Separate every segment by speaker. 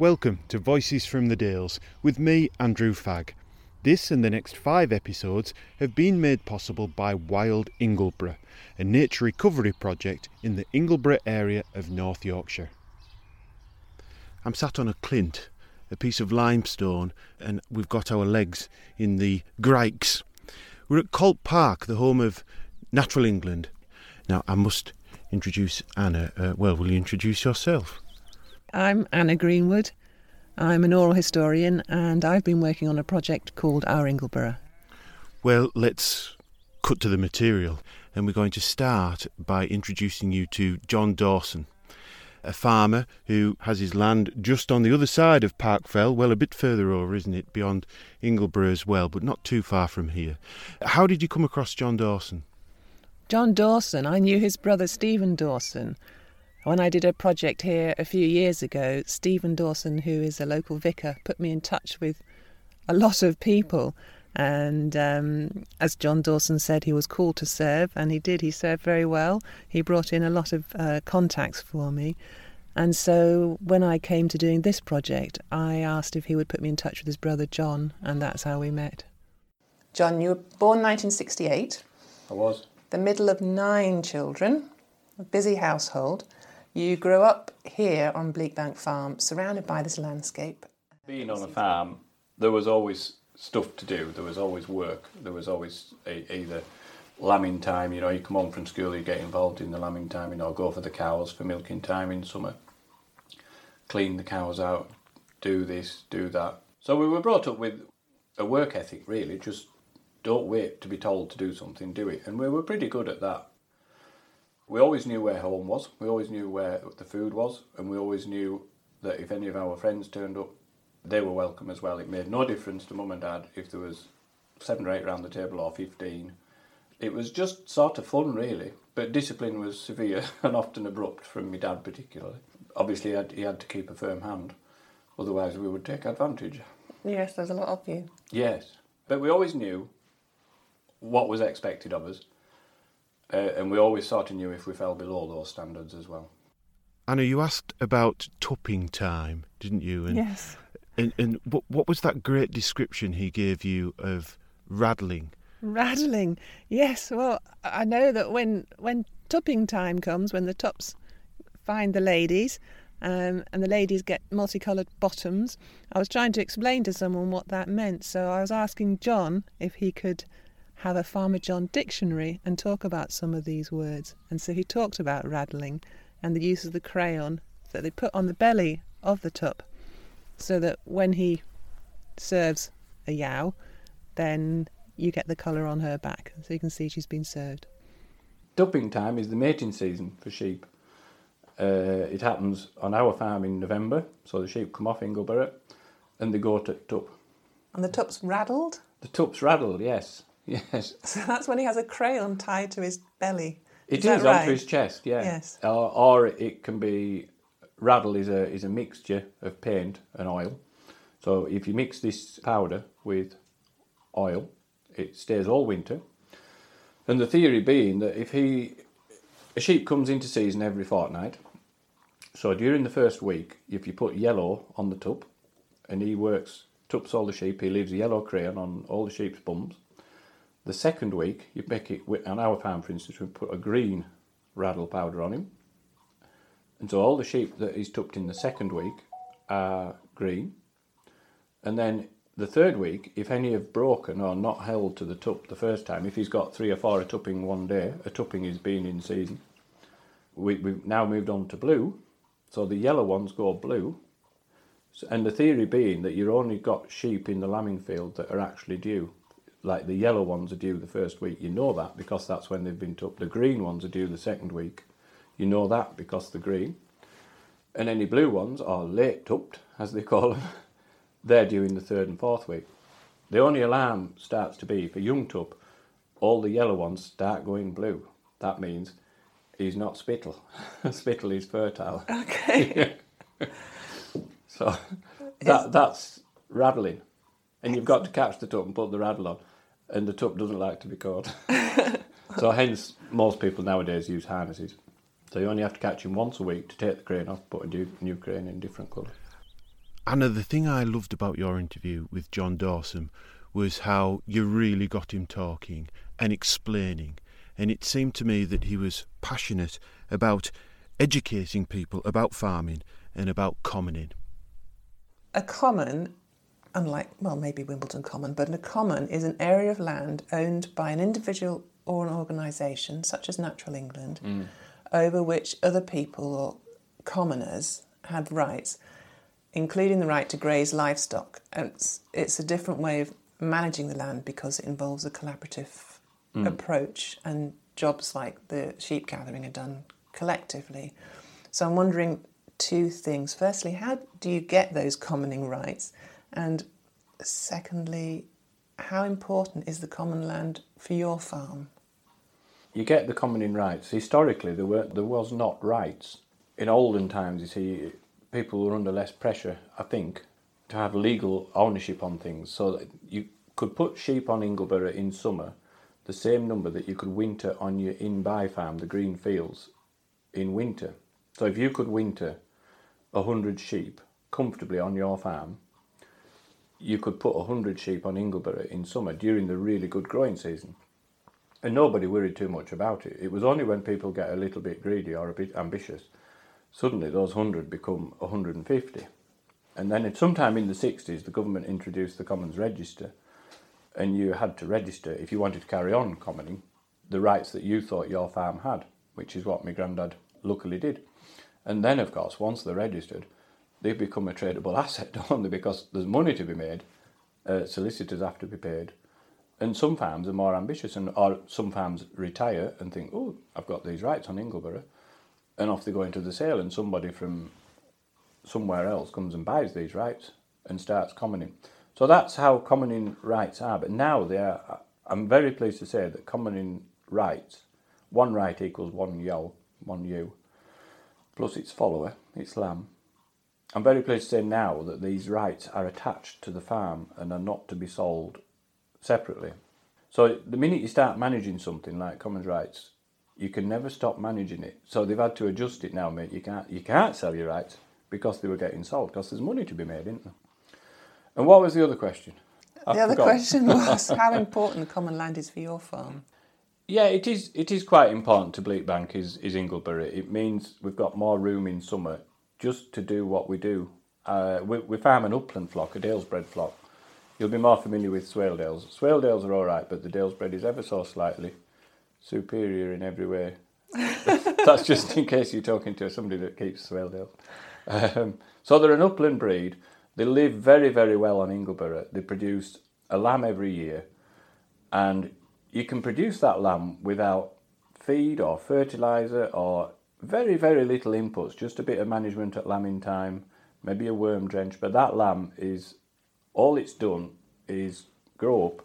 Speaker 1: Welcome to Voices from the Dales with me, Andrew Fagg. This and the next five episodes have been made possible by Wild Ingleborough, a nature recovery project in the Ingleborough area of North Yorkshire. I'm sat on a clint, a piece of limestone, and we've got our legs in the Grikes. We're at Colt Park, the home of Natural England. Now, I must introduce Anna. Uh, well, will you introduce yourself?
Speaker 2: I'm Anna Greenwood. I'm an oral historian and I've been working on a project called Our Ingleborough.
Speaker 1: Well, let's cut to the material, and we're going to start by introducing you to John Dawson, a farmer who has his land just on the other side of Park Fell, well, a bit further over, isn't it, beyond Ingleborough as well, but not too far from here. How did you come across John Dawson?
Speaker 2: John Dawson, I knew his brother Stephen Dawson. When I did a project here a few years ago, Stephen Dawson, who is a local vicar, put me in touch with a lot of people. And um, as John Dawson said, he was called to serve, and he did. He served very well. He brought in a lot of uh, contacts for me. And so when I came to doing this project, I asked if he would put me in touch with his brother John, and that's how we met. John, you were born 1968.
Speaker 3: I was.
Speaker 2: The middle of nine children, a busy household. You grew up here on Bleakbank Farm, surrounded by this landscape.
Speaker 3: Being on a farm, there was always stuff to do. There was always work. There was always a, either lambing time. You know, you come home from school, you get involved in the lambing time. You know, go for the cows for milking time in summer. Clean the cows out. Do this, do that. So we were brought up with a work ethic. Really, just don't wait to be told to do something. Do it, and we were pretty good at that we always knew where home was. We always knew where the food was, and we always knew that if any of our friends turned up, they were welcome as well. It made no difference to mum and dad if there was seven or eight around the table or fifteen. It was just sort of fun, really. But discipline was severe and often abrupt from my dad, particularly. Obviously, he had to keep a firm hand, otherwise we would take advantage.
Speaker 2: Yes, there's a lot of you.
Speaker 3: Yes, but we always knew what was expected of us uh, and we always sort of knew if we fell below those standards as well.
Speaker 1: Anna, you asked about tupping time, didn't you?
Speaker 2: And, yes.
Speaker 1: And, and what, what was that great description he gave you of raddling?
Speaker 2: Raddling, yes. Well, I know that when when tupping time comes, when the tups find the ladies, um, and the ladies get multicoloured bottoms. I was trying to explain to someone what that meant, so I was asking John if he could have a Farmer John dictionary and talk about some of these words. And so he talked about raddling and the use of the crayon that they put on the belly of the tup so that when he serves a yow, then you get the colour on her back so you can see she's been served.
Speaker 3: Tupping time is the mating season for sheep. Uh, it happens on our farm in November, so the sheep come off Ingleborough and they go to tup.
Speaker 2: And the tup's raddled?
Speaker 3: The tup's raddled, yes. Yes.
Speaker 2: So that's when he has a crayon tied to his belly.
Speaker 3: It
Speaker 2: is,
Speaker 3: is
Speaker 2: right?
Speaker 3: onto his chest, yeah.
Speaker 2: Yes.
Speaker 3: Or, or it can be raddle is a is a mixture of paint and oil. So if you mix this powder with oil, it stays all winter. And the theory being that if he a sheep comes into season every fortnight, so during the first week, if you put yellow on the tup, and he works tups all the sheep, he leaves a yellow crayon on all the sheep's bums the second week, you make it, on our farm for instance, we put a green raddle powder on him. And so all the sheep that he's tupped in the second week are green. And then the third week, if any have broken or not held to the tup the first time, if he's got three or four a tupping one day, a tupping is being in season, we, we've now moved on to blue. So the yellow ones go blue. So, and the theory being that you've only got sheep in the lambing field that are actually due like the yellow ones are due the first week, you know that because that's when they've been tupped. The green ones are due the second week, you know that because they're green. And any blue ones are late tupped, as they call them, they're due in the third and fourth week. The only alarm starts to be for young tup, all the yellow ones start going blue. That means he's not spittle. spittle is fertile.
Speaker 2: Okay.
Speaker 3: so that that's raddling. And you've got to catch the tup and put the raddle on and the tup doesn't like to be caught. so hence most people nowadays use harnesses. So you only have to catch him once a week to take the crane off, put a new, new crane in different colour.
Speaker 1: Anna, the thing I loved about your interview with John Dawson was how you really got him talking and explaining. And it seemed to me that he was passionate about educating people about farming and about commoning.
Speaker 2: A common, unlike, well, maybe Wimbledon Common, but a common is an area of land owned by an individual or an organisation, such as Natural England, mm. over which other people or commoners had rights, including the right to graze livestock. And it's, it's a different way of managing the land because it involves a collaborative mm. approach and jobs like the sheep gathering are done collectively. So I'm wondering two things. Firstly, how do you get those commoning rights? And secondly, how important is the common land for your farm?
Speaker 3: You get the commoning rights. Historically, there were there was not rights. In olden times, you see, people were under less pressure, I think, to have legal ownership on things. So that you could put sheep on Ingleborough in summer, the same number that you could winter on your in-by farm, the green fields, in winter. So if you could winter a hundred sheep comfortably on your farm, you could put a hundred sheep on Ingleborough in summer during the really good growing season. And nobody worried too much about it. It was only when people get a little bit greedy or a bit ambitious, suddenly those hundred become 150. And then, at sometime in the 60s, the government introduced the Commons Register, and you had to register if you wanted to carry on commoning the rights that you thought your farm had, which is what my granddad luckily did. And then, of course, once they're registered, they become a tradable asset, don't they? Because there's money to be made, uh, solicitors have to be paid, and some farms are more ambitious, and or some farms retire and think, oh, I've got these rights on Ingleborough, and off they go into the sale, and somebody from somewhere else comes and buys these rights and starts commoning. So that's how commoning rights are. But now they are. I'm very pleased to say that commoning rights, one right equals one yo, one ewe, plus its follower, its lamb. I'm very pleased to say now that these rights are attached to the farm and are not to be sold separately. So the minute you start managing something like commons rights, you can never stop managing it. So they've had to adjust it now, mate. You can't you can't sell your rights because they were getting sold because there's money to be made, isn't there? And what was the other question?
Speaker 2: I the other forgot. question was how important the common land is for your farm.
Speaker 3: Yeah, it is. It is quite important to Bleakbank is is Ingleborough. It means we've got more room in summer just to do what we do. Uh, we, we farm an upland flock, a Dalesbred flock. You'll be more familiar with Swaledales. Swaledales are all right, but the Dalesbred is ever so slightly superior in every way. That's just in case you're talking to somebody that keeps Swaledales. Um, so they're an upland breed. They live very, very well on Ingleborough. They produce a lamb every year, and you can produce that lamb without feed or fertilizer or very, very little inputs, just a bit of management at lambing time, maybe a worm drench. But that lamb is all it's done is grow up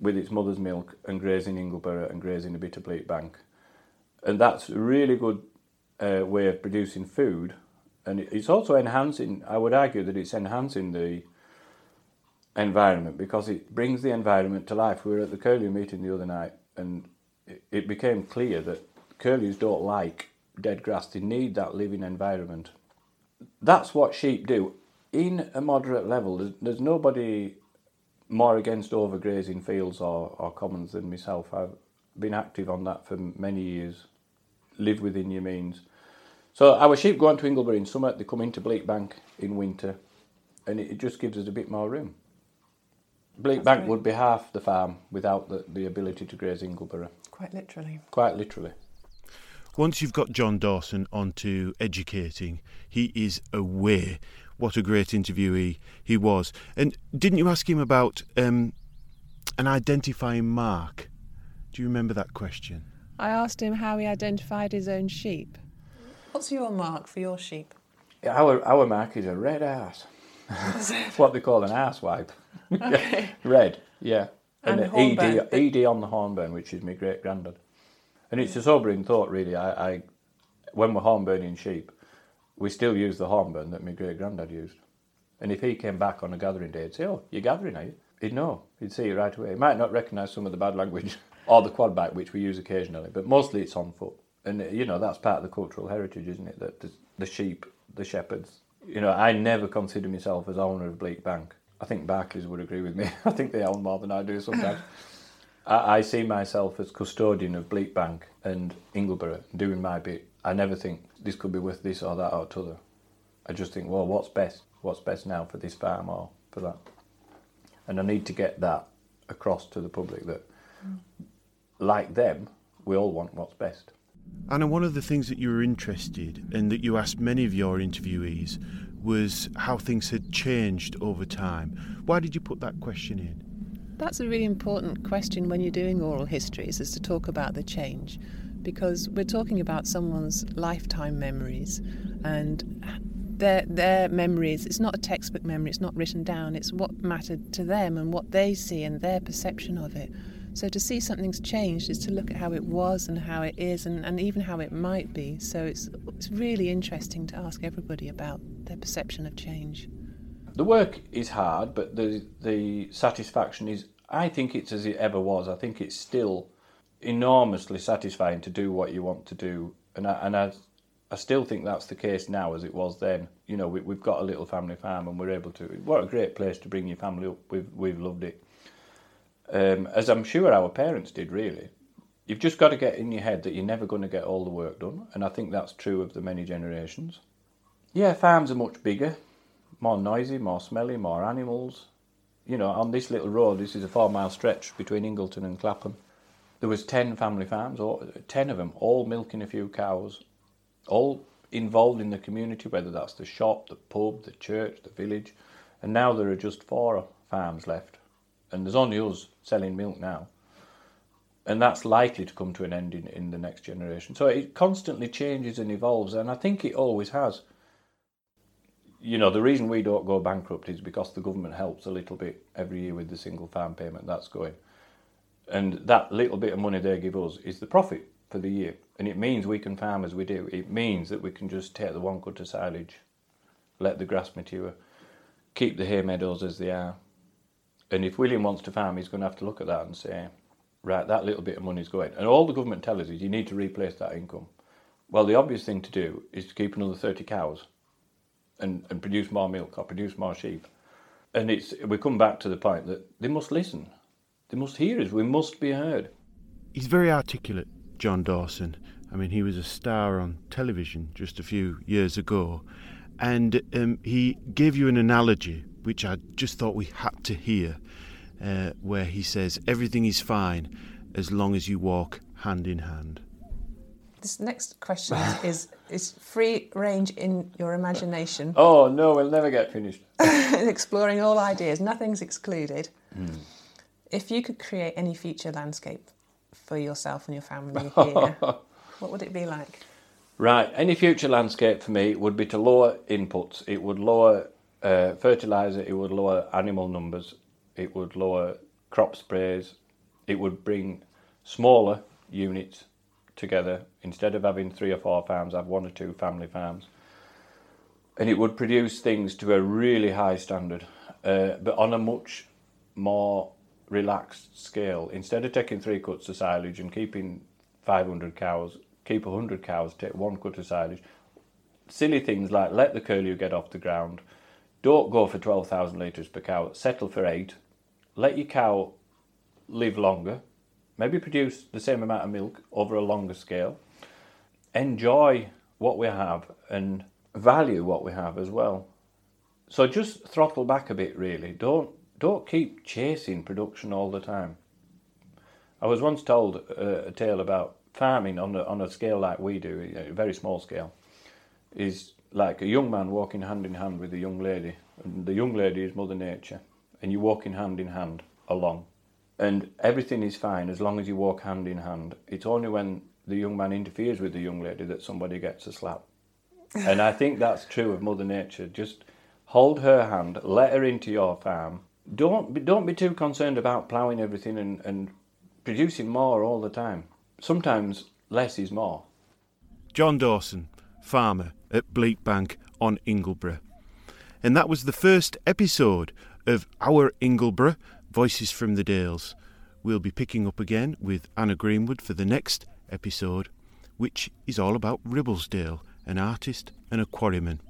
Speaker 3: with its mother's milk and grazing Ingleborough and grazing a bit of Bleakbank. And that's a really good uh, way of producing food. And it's also enhancing, I would argue that it's enhancing the environment because it brings the environment to life. We were at the curlew meeting the other night and it, became clear that curlews don't like dead grass, they need that living environment. That's what sheep do. In a moderate level, there's, there's nobody more against overgrazing fields or, or commons than myself. I've been active on that for many years. Live within your means. So our sheep go on to Ingleborough in summer, they come into Bleakbank in winter, and it, it just gives us a bit more room. Bleakbank would be half the farm without the, the ability to graze Ingleborough.
Speaker 2: Quite literally.
Speaker 3: Quite literally.
Speaker 1: Once you've got John Dawson onto educating, he is aware. What a great interviewee he was. And didn't you ask him about um, an identifying mark? Do you remember that question?
Speaker 2: I asked him how he identified his own sheep. What's your mark for your sheep?
Speaker 3: Our, our mark is a red ass. what they call an ass wipe. Okay. Red, yeah.
Speaker 2: And, and
Speaker 3: ED, ED on the hornburn, which is my great granddad. And it's a sobering thought, really. I, I when we're horn burning sheep, we still use the hornburn that my great granddad used. And if he came back on a gathering day, he'd say, "Oh, you're gathering, are you?" He'd know. He'd see it right away. He might not recognise some of the bad language or the quad bike, which we use occasionally, but mostly it's on foot. And you know that's part of the cultural heritage, isn't it? That the, the sheep, the shepherds, You know, I never consider myself as owner of Bleak Bank. I think Barclays would agree with me. I think they own more than I do sometimes. I, I see myself as custodian of Bleak Bank and Ingleborough, doing my bit. I never think this could be worth this or that or t'other. I just think, well, what's best? What's best now for this farm or for that? And I need to get that across to the public that, like them, we all want what's best.
Speaker 1: Anna, one of the things that you were interested in that you asked many of your interviewees was how things had changed over time. Why did you put that question in?
Speaker 2: That's a really important question when you're doing oral histories, is to talk about the change, because we're talking about someone's lifetime memories, and their their memories. It's not a textbook memory. It's not written down. It's what mattered to them and what they see and their perception of it. So to see something's changed is to look at how it was and how it is and, and even how it might be. So it's it's really interesting to ask everybody about their perception of change.
Speaker 3: The work is hard, but the the satisfaction is. I think it's as it ever was. I think it's still enormously satisfying to do what you want to do, and I, and I, I still think that's the case now as it was then. You know, we, we've got a little family farm, and we're able to. What a great place to bring your family up. We've we've loved it, um, as I'm sure our parents did. Really, you've just got to get in your head that you're never going to get all the work done, and I think that's true of the many generations. Yeah, farms are much bigger more noisy, more smelly, more animals. You know, on this little road, this is a four mile stretch between Ingleton and Clapham. There was ten family farms, all, ten of them, all milking a few cows, all involved in the community, whether that's the shop, the pub, the church, the village. And now there are just four farms left, and there's only us selling milk now. And that's likely to come to an end in, in the next generation. So it constantly changes and evolves, and I think it always has you know, the reason we don't go bankrupt is because the government helps a little bit every year with the single farm payment that's going. And that little bit of money they give us is the profit for the year. And it means we can farm as we do. It means that we can just take the one cut of silage, let the grass mature, keep the hay meadows as they are. And if William wants to farm, he's going to have to look at that and say, right, that little bit of money is going. And all the government tells us is you need to replace that income. Well, the obvious thing to do is to keep another 30 cows and, and produce more milk or produce more sheep. And it's we come back to the point that they must listen. They must hear us. We must be heard.
Speaker 1: He's very articulate, John Dawson. I mean, he was a star on television just a few years ago. And um, he gave you an analogy, which I just thought we had to hear, uh, where he says, Everything is fine as long as you walk hand in hand.
Speaker 2: This next question is, is, free range in your imagination.
Speaker 3: Oh no, we'll never get finished.
Speaker 2: Exploring all ideas, nothing's excluded.
Speaker 3: Mm.
Speaker 2: If you could create any future landscape for yourself and your family here, what would it be like?
Speaker 3: Right, any future landscape for me would be to lower inputs. It would lower uh, fertilizer, it would lower animal numbers, it would lower crop sprays, it would bring smaller units together. Instead of having three or four farms, have one or two family farms. And it would produce things to a really high standard, uh, but on a much more relaxed scale. Instead of taking three cuts of silage and keeping 500 cows, keep 100 cows, take one cut of silage. Silly things like let the curlew get off the ground, don't go for 12,000 litres per cow, settle for eight, let your cow live longer, maybe produce the same amount of milk over a longer scale, enjoy what we have and value what we have as well. So just throttle back a bit really. Don't don't keep chasing production all the time. I was once told a, a tale about farming on a, on a scale like we do, a very small scale, is like a young man walking hand in hand with a young lady. And the young lady is Mother Nature, and you're walking hand in hand along and everything is fine as long as you walk hand in hand. It's only when the young man interferes with the young lady that somebody gets a slap. and I think that's true of Mother Nature. Just hold her hand, let her into your farm. Don't be, don't be too concerned about ploughing everything and, and producing more all the time. Sometimes less is more.
Speaker 1: John Dawson, farmer at Bleakbank on Ingleborough. And that was the first episode of Our Ingleborough Voices from the Dales. We'll be picking up again with Anna Greenwood for the next episode, which is all about Ribblesdale, an artist and a quarryman.